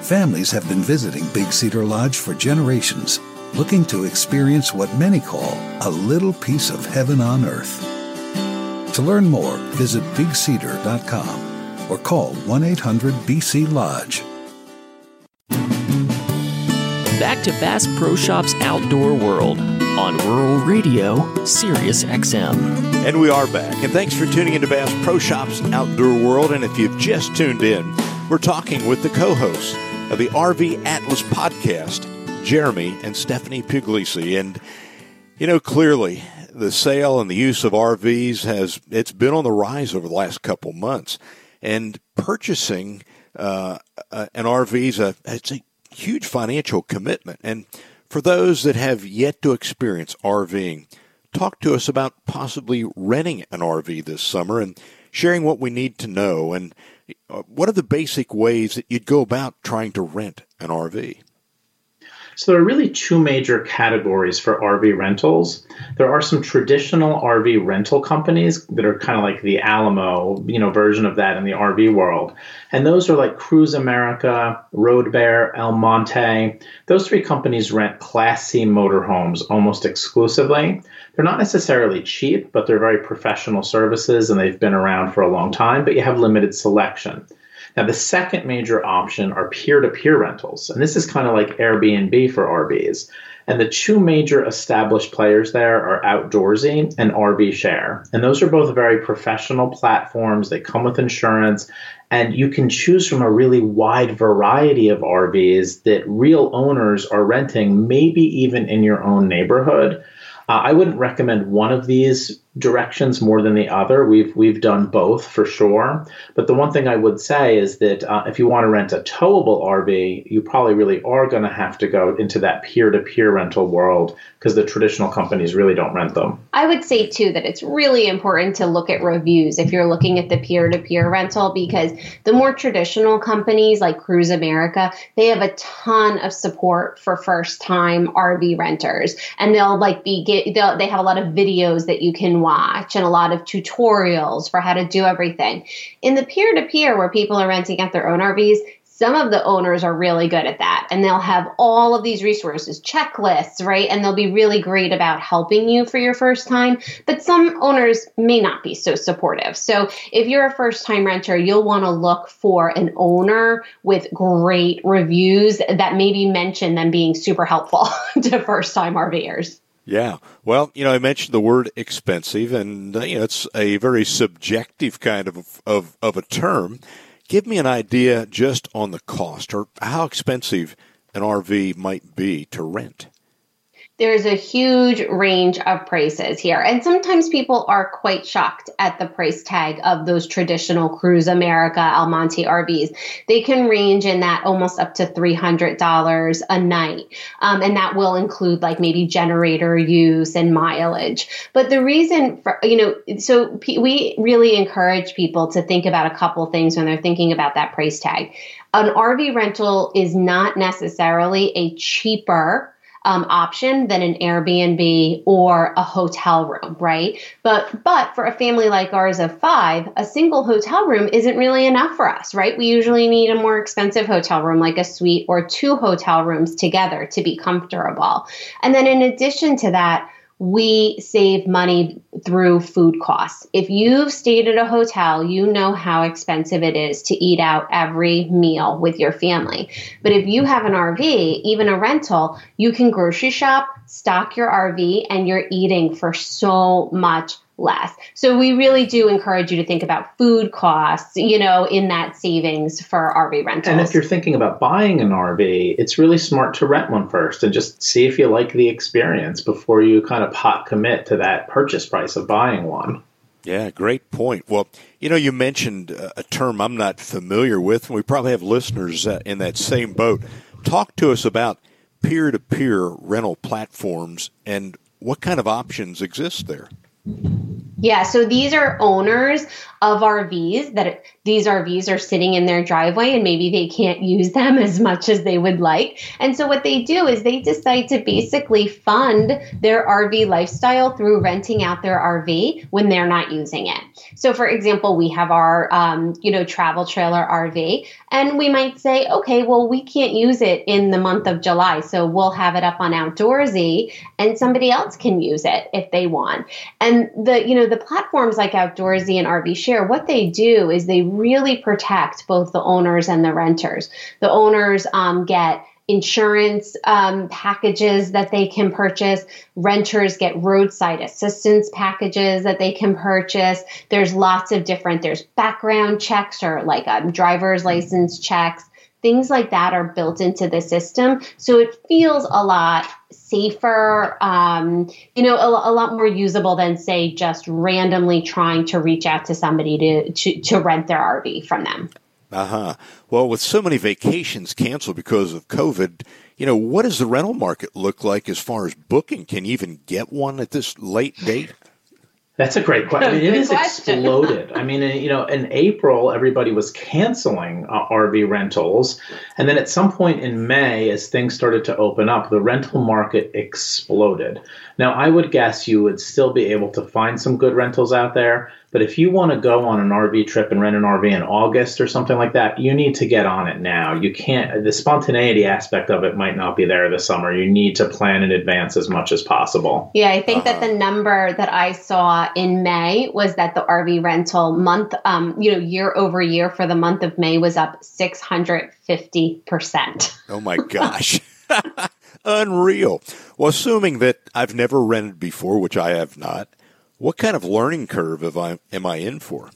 Families have been visiting Big Cedar Lodge for generations, looking to experience what many call a little piece of heaven on earth. To learn more, visit bigcedar.com or call 1 800 BC Lodge. Back to Bass Pro Shops Outdoor World on Rural Radio, Sirius XM. And we are back. And thanks for tuning into Bass Pro Shops Outdoor World. And if you've just tuned in, we're talking with the co-hosts of the RV Atlas podcast, Jeremy and Stephanie Puglisi. And you know, clearly the sale and the use of RVs has it's been on the rise over the last couple months. And purchasing uh, an RV is a it's a huge financial commitment. And for those that have yet to experience RVing, talk to us about possibly renting an RV this summer and sharing what we need to know. And uh, what are the basic ways that you'd go about trying to rent an RV? So there are really two major categories for RV rentals. There are some traditional RV rental companies that are kind of like the Alamo, you know, version of that in the RV world. And those are like Cruise America, Road Bear, El Monte. Those three companies rent Class C motorhomes almost exclusively. They're not necessarily cheap, but they're very professional services and they've been around for a long time, but you have limited selection. Now, the second major option are peer to peer rentals. And this is kind of like Airbnb for RVs. And the two major established players there are Outdoorsy and RV Share. And those are both very professional platforms. They come with insurance, and you can choose from a really wide variety of RVs that real owners are renting, maybe even in your own neighborhood. Uh, I wouldn't recommend one of these directions more than the other. We've we've done both for sure. But the one thing I would say is that uh, if you want to rent a towable RV, you probably really are going to have to go into that peer-to-peer rental world because the traditional companies really don't rent them. I would say too that it's really important to look at reviews if you're looking at the peer-to-peer rental because the more traditional companies like Cruise America, they have a ton of support for first-time RV renters, and they'll like be get they'll, they have a lot of videos that you can watch and a lot of tutorials for how to do everything. In the peer-to-peer where people are renting out their own RVs, some of the owners are really good at that and they'll have all of these resources, checklists, right? And they'll be really great about helping you for your first time. But some owners may not be so supportive. So if you're a first time renter, you'll want to look for an owner with great reviews that maybe mention them being super helpful to first time RVers. Yeah. Well, you know, I mentioned the word expensive, and uh, you know, it's a very subjective kind of of, of a term. Give me an idea just on the cost or how expensive an RV might be to rent there's a huge range of prices here. And sometimes people are quite shocked at the price tag of those traditional Cruise America El Monte RVs. They can range in that almost up to $300 a night. Um, and that will include like maybe generator use and mileage. But the reason for, you know, so p- we really encourage people to think about a couple things when they're thinking about that price tag. An RV rental is not necessarily a cheaper um, option than an Airbnb or a hotel room, right? But but for a family like ours of five, a single hotel room isn't really enough for us, right? We usually need a more expensive hotel room, like a suite or two hotel rooms together to be comfortable. And then in addition to that, we save money through food costs. If you've stayed at a hotel, you know how expensive it is to eat out every meal with your family. But if you have an RV, even a rental, you can grocery shop, stock your RV, and you're eating for so much less. So we really do encourage you to think about food costs, you know, in that savings for RV rentals. And if you're thinking about buying an RV, it's really smart to rent one first and just see if you like the experience before you kind of pot commit to that purchase price of buying one. Yeah, great point. Well, you know, you mentioned a term I'm not familiar with, and we probably have listeners uh, in that same boat. Talk to us about peer to peer rental platforms and what kind of options exist there. Yeah, so these are owners of RVs that these RVs are sitting in their driveway and maybe they can't use them as much as they would like. And so what they do is they decide to basically fund their RV lifestyle through renting out their RV when they're not using it. So for example, we have our um, you know travel trailer RV and we might say, okay, well we can't use it in the month of July, so we'll have it up on Outdoorsy and somebody else can use it if they want. And the you know the platforms like Outdoorsy and RV Share, what they do is they really protect both the owners and the renters. The owners um, get insurance um, packages that they can purchase. Renters get roadside assistance packages that they can purchase. There's lots of different, there's background checks or like um, driver's license checks. Things like that are built into the system. So it feels a lot safer, um, you know, a, a, lot more usable than say just randomly trying to reach out to somebody to, to, to rent their RV from them. Uh huh. Well, with so many vacations canceled because of COVID, you know, what does the rental market look like as far as booking? Can you even get one at this late date? That's a great question. I mean, It has exploded. I mean, you know, in April, everybody was canceling uh, RV rentals. And then at some point in May, as things started to open up, the rental market exploded. Now, I would guess you would still be able to find some good rentals out there, but if you want to go on an RV trip and rent an RV in August or something like that, you need to get on it now. You can't, the spontaneity aspect of it might not be there this summer. You need to plan in advance as much as possible. Yeah, I think uh-huh. that the number that I saw in May was that the RV rental month, um, you know, year over year for the month of May was up 650%. Oh my gosh. Unreal. Well, assuming that I've never rented before, which I have not, what kind of learning curve have I, am I in for?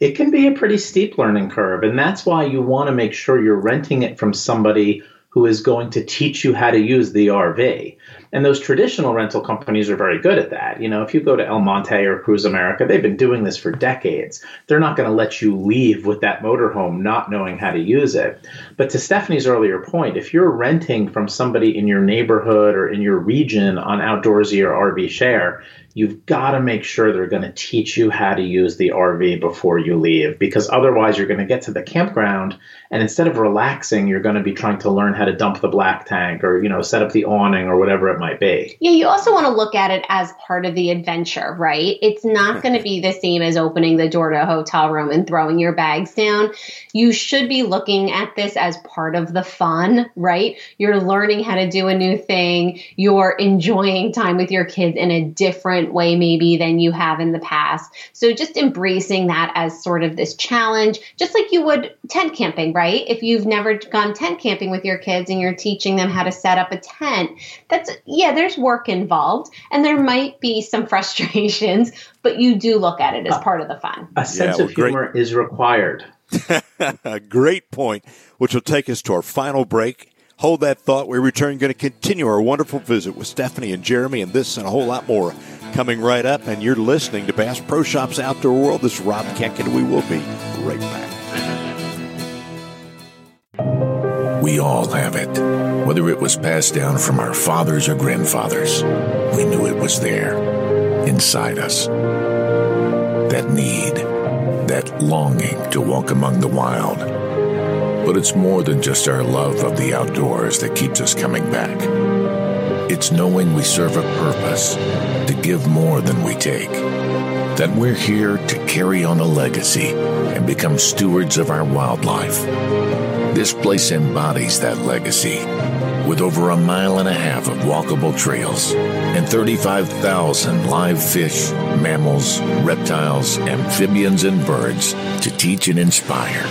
It can be a pretty steep learning curve, and that's why you want to make sure you're renting it from somebody who is going to teach you how to use the RV. And those traditional rental companies are very good at that. You know, if you go to El Monte or Cruise America, they've been doing this for decades. They're not going to let you leave with that motorhome not knowing how to use it. But to Stephanie's earlier point, if you're renting from somebody in your neighborhood or in your region on Outdoorsy or RV Share, you've got to make sure they're going to teach you how to use the RV before you leave because otherwise you're going to get to the campground and instead of relaxing you're going to be trying to learn how to dump the black tank or you know set up the awning or whatever it might be. Yeah, you also want to look at it as part of the adventure, right? It's not going to be the same as opening the door to a hotel room and throwing your bags down. You should be looking at this as part of the fun, right? You're learning how to do a new thing, you're enjoying time with your kids in a different different way maybe than you have in the past. So just embracing that as sort of this challenge, just like you would tent camping, right? If you've never gone tent camping with your kids and you're teaching them how to set up a tent, that's yeah, there's work involved and there might be some frustrations, but you do look at it as part of the fun. A sense yeah, well, of humor great. is required. A great point, which will take us to our final break. Hold that thought. We return going to continue our wonderful visit with Stephanie and Jeremy and this and a whole lot more coming right up. And you're listening to Bass Pro Shops Outdoor World. This is Rob Keck, and we will be right back. We all have it. Whether it was passed down from our fathers or grandfathers, we knew it was there, inside us. That need, that longing to walk among the wild. But it's more than just our love of the outdoors that keeps us coming back. It's knowing we serve a purpose to give more than we take. That we're here to carry on a legacy and become stewards of our wildlife. This place embodies that legacy with over a mile and a half of walkable trails and 35,000 live fish, mammals, reptiles, amphibians, and birds to teach and inspire.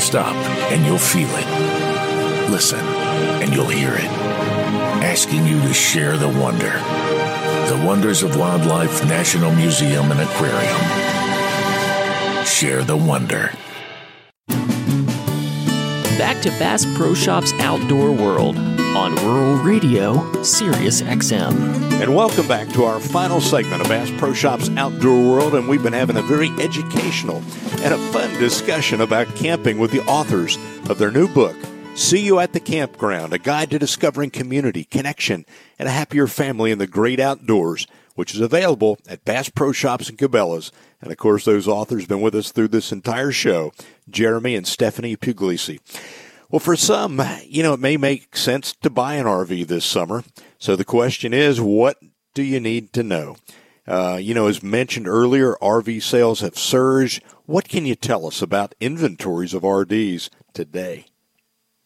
Stop and you'll feel it. Listen and you'll hear it. Asking you to share the wonder the Wonders of Wildlife National Museum and Aquarium. Share the wonder. Back to Bass Pro Shops Outdoor World on Rural Radio, Sirius XM. And welcome back to our final segment of Bass Pro Shops Outdoor World. And we've been having a very educational and a fun discussion about camping with the authors of their new book, See You at the Campground, a guide to discovering community, connection, and a happier family in the great outdoors, which is available at Bass Pro Shops and Cabela's. And of course, those authors have been with us through this entire show, Jeremy and Stephanie Puglisi. Well, for some, you know, it may make sense to buy an RV this summer. So the question is, what do you need to know? Uh, you know, as mentioned earlier, RV sales have surged. What can you tell us about inventories of RVs today?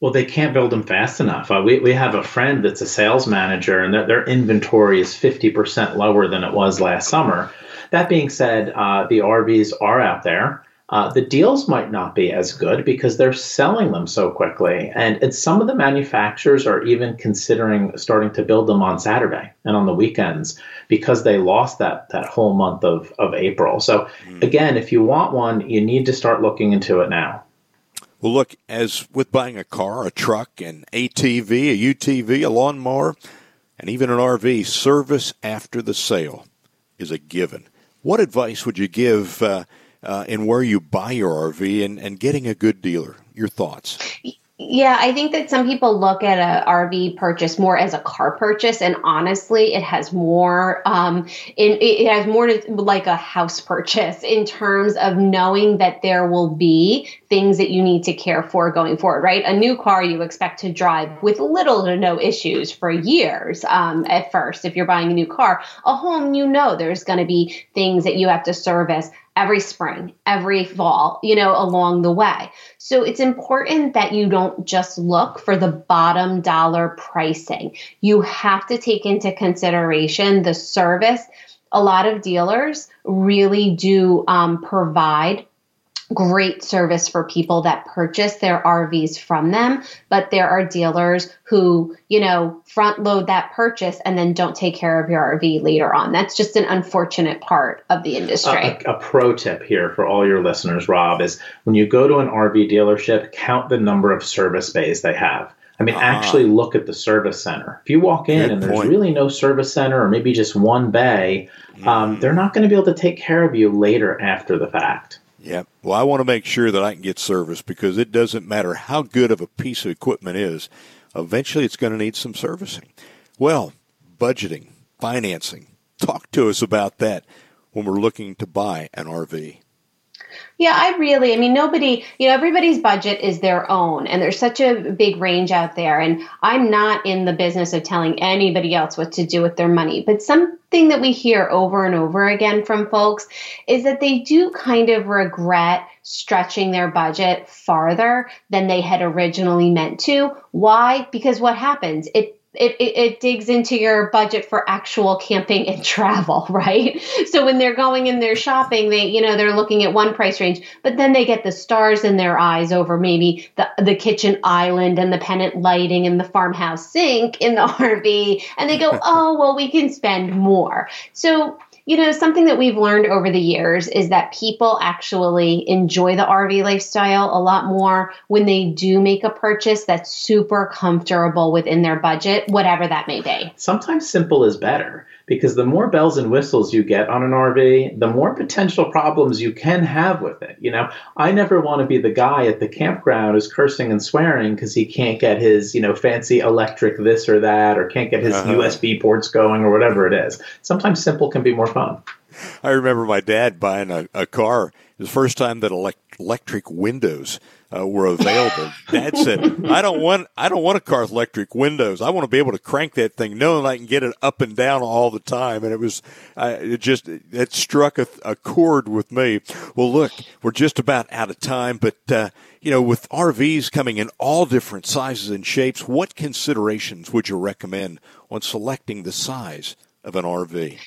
Well, they can't build them fast enough. Uh, we, we have a friend that's a sales manager, and their, their inventory is 50% lower than it was last summer. That being said, uh, the RVs are out there. Uh, the deals might not be as good because they're selling them so quickly. And, and some of the manufacturers are even considering starting to build them on Saturday and on the weekends because they lost that, that whole month of, of April. So, mm. again, if you want one, you need to start looking into it now. Well, look, as with buying a car, a truck, an ATV, a UTV, a lawnmower, and even an RV, service after the sale is a given. What advice would you give uh, uh, in where you buy your RV and, and getting a good dealer? Your thoughts? Yeah, I think that some people look at a RV purchase more as a car purchase, and honestly, it has more. Um, in, it has more to, like a house purchase in terms of knowing that there will be things that you need to care for going forward. Right, a new car you expect to drive with little to no issues for years um, at first. If you're buying a new car, a home, you know, there's going to be things that you have to service every spring, every fall, you know, along the way. So it's important that you don't just look for the bottom dollar pricing. You have to take into consideration the service. A lot of dealers really do um, provide great service for people that purchase their RVs from them, but there are dealers who, you know, front load that purchase and then don't take care of your RV later on. That's just an unfortunate part of the industry. A, a, a pro tip here for all your listeners, Rob, is when you go to an RV dealership, count the number of service bays they have I mean, actually look at the service center. If you walk in Good and there's point. really no service center or maybe just one bay, um, they're not going to be able to take care of you later after the fact. Yeah. Well, I want to make sure that I can get service because it doesn't matter how good of a piece of equipment is. Eventually, it's going to need some servicing. Well, budgeting, financing. Talk to us about that when we're looking to buy an RV. Yeah, I really, I mean, nobody, you know, everybody's budget is their own, and there's such a big range out there. And I'm not in the business of telling anybody else what to do with their money. But something that we hear over and over again from folks is that they do kind of regret stretching their budget farther than they had originally meant to. Why? Because what happens? It it, it, it, digs into your budget for actual camping and travel, right? So when they're going and they're shopping, they, you know, they're looking at one price range, but then they get the stars in their eyes over maybe the, the kitchen island and the pennant lighting and the farmhouse sink in the RV. And they go, oh, well, we can spend more. So you know, something that we've learned over the years is that people actually enjoy the RV lifestyle a lot more when they do make a purchase that's super comfortable within their budget, whatever that may be. Sometimes simple is better because the more bells and whistles you get on an RV, the more potential problems you can have with it. You know, I never want to be the guy at the campground who's cursing and swearing because he can't get his, you know, fancy electric this or that or can't get his Uh-huh. USB ports going or whatever it is. Sometimes simple can be more fun. I remember my dad buying a, a car. It was the first time that elect, electric windows uh, were available. Dad said, "I don't want I don't want a car with electric windows. I want to be able to crank that thing, knowing I can get it up and down all the time." And it was uh, it just it struck a, a chord with me. Well, look, we're just about out of time, but uh, you know, with RVs coming in all different sizes and shapes, what considerations would you recommend when selecting the size of an RV?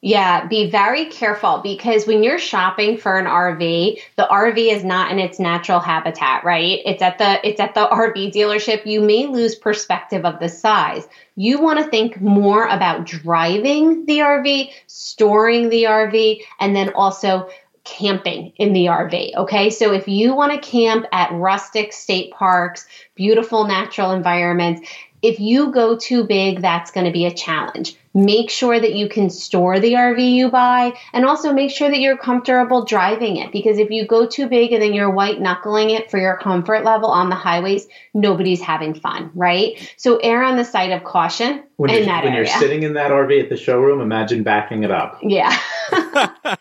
Yeah, be very careful because when you're shopping for an RV, the RV is not in its natural habitat, right? It's at the it's at the RV dealership. You may lose perspective of the size. You want to think more about driving the RV, storing the RV, and then also camping in the RV. Okay. So if you want to camp at rustic state parks, beautiful natural environments, if you go too big, that's going to be a challenge. Make sure that you can store the RV you buy and also make sure that you're comfortable driving it because if you go too big and then you're white knuckling it for your comfort level on the highways, nobody's having fun, right? So err on the side of caution When, in you're, that when area. you're sitting in that RV at the showroom, imagine backing it up. yeah.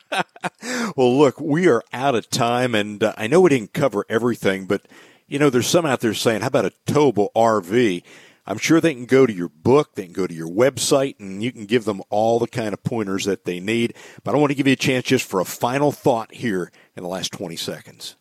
Well, look, we are out of time, and uh, I know we didn't cover everything, but you know, there's some out there saying, "How about a towable RV?" I'm sure they can go to your book, they can go to your website, and you can give them all the kind of pointers that they need. But I want to give you a chance just for a final thought here in the last 20 seconds.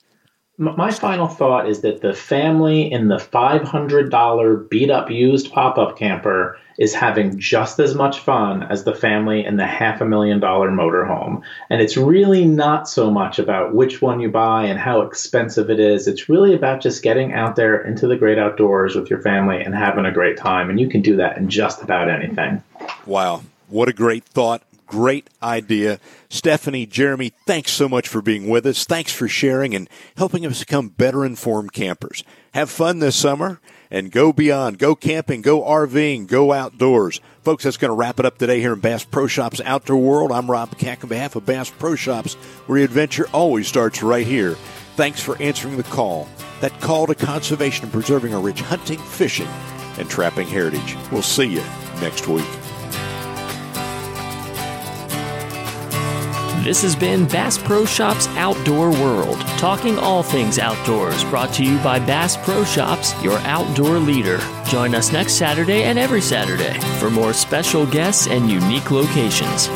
My final thought is that the family in the $500 beat up used pop up camper is having just as much fun as the family in the half a million dollar motorhome. And it's really not so much about which one you buy and how expensive it is. It's really about just getting out there into the great outdoors with your family and having a great time. And you can do that in just about anything. Wow, what a great thought. Great idea. Stephanie, Jeremy, thanks so much for being with us. Thanks for sharing and helping us become better informed campers. Have fun this summer and go beyond. Go camping, go RVing, go outdoors. Folks, that's going to wrap it up today here in Bass Pro Shops Outdoor World. I'm Rob Keck on behalf of Bass Pro Shops, where adventure always starts right here. Thanks for answering the call. That call to conservation and preserving our rich hunting, fishing, and trapping heritage. We'll see you next week. This has been Bass Pro Shops Outdoor World, talking all things outdoors, brought to you by Bass Pro Shops, your outdoor leader. Join us next Saturday and every Saturday for more special guests and unique locations.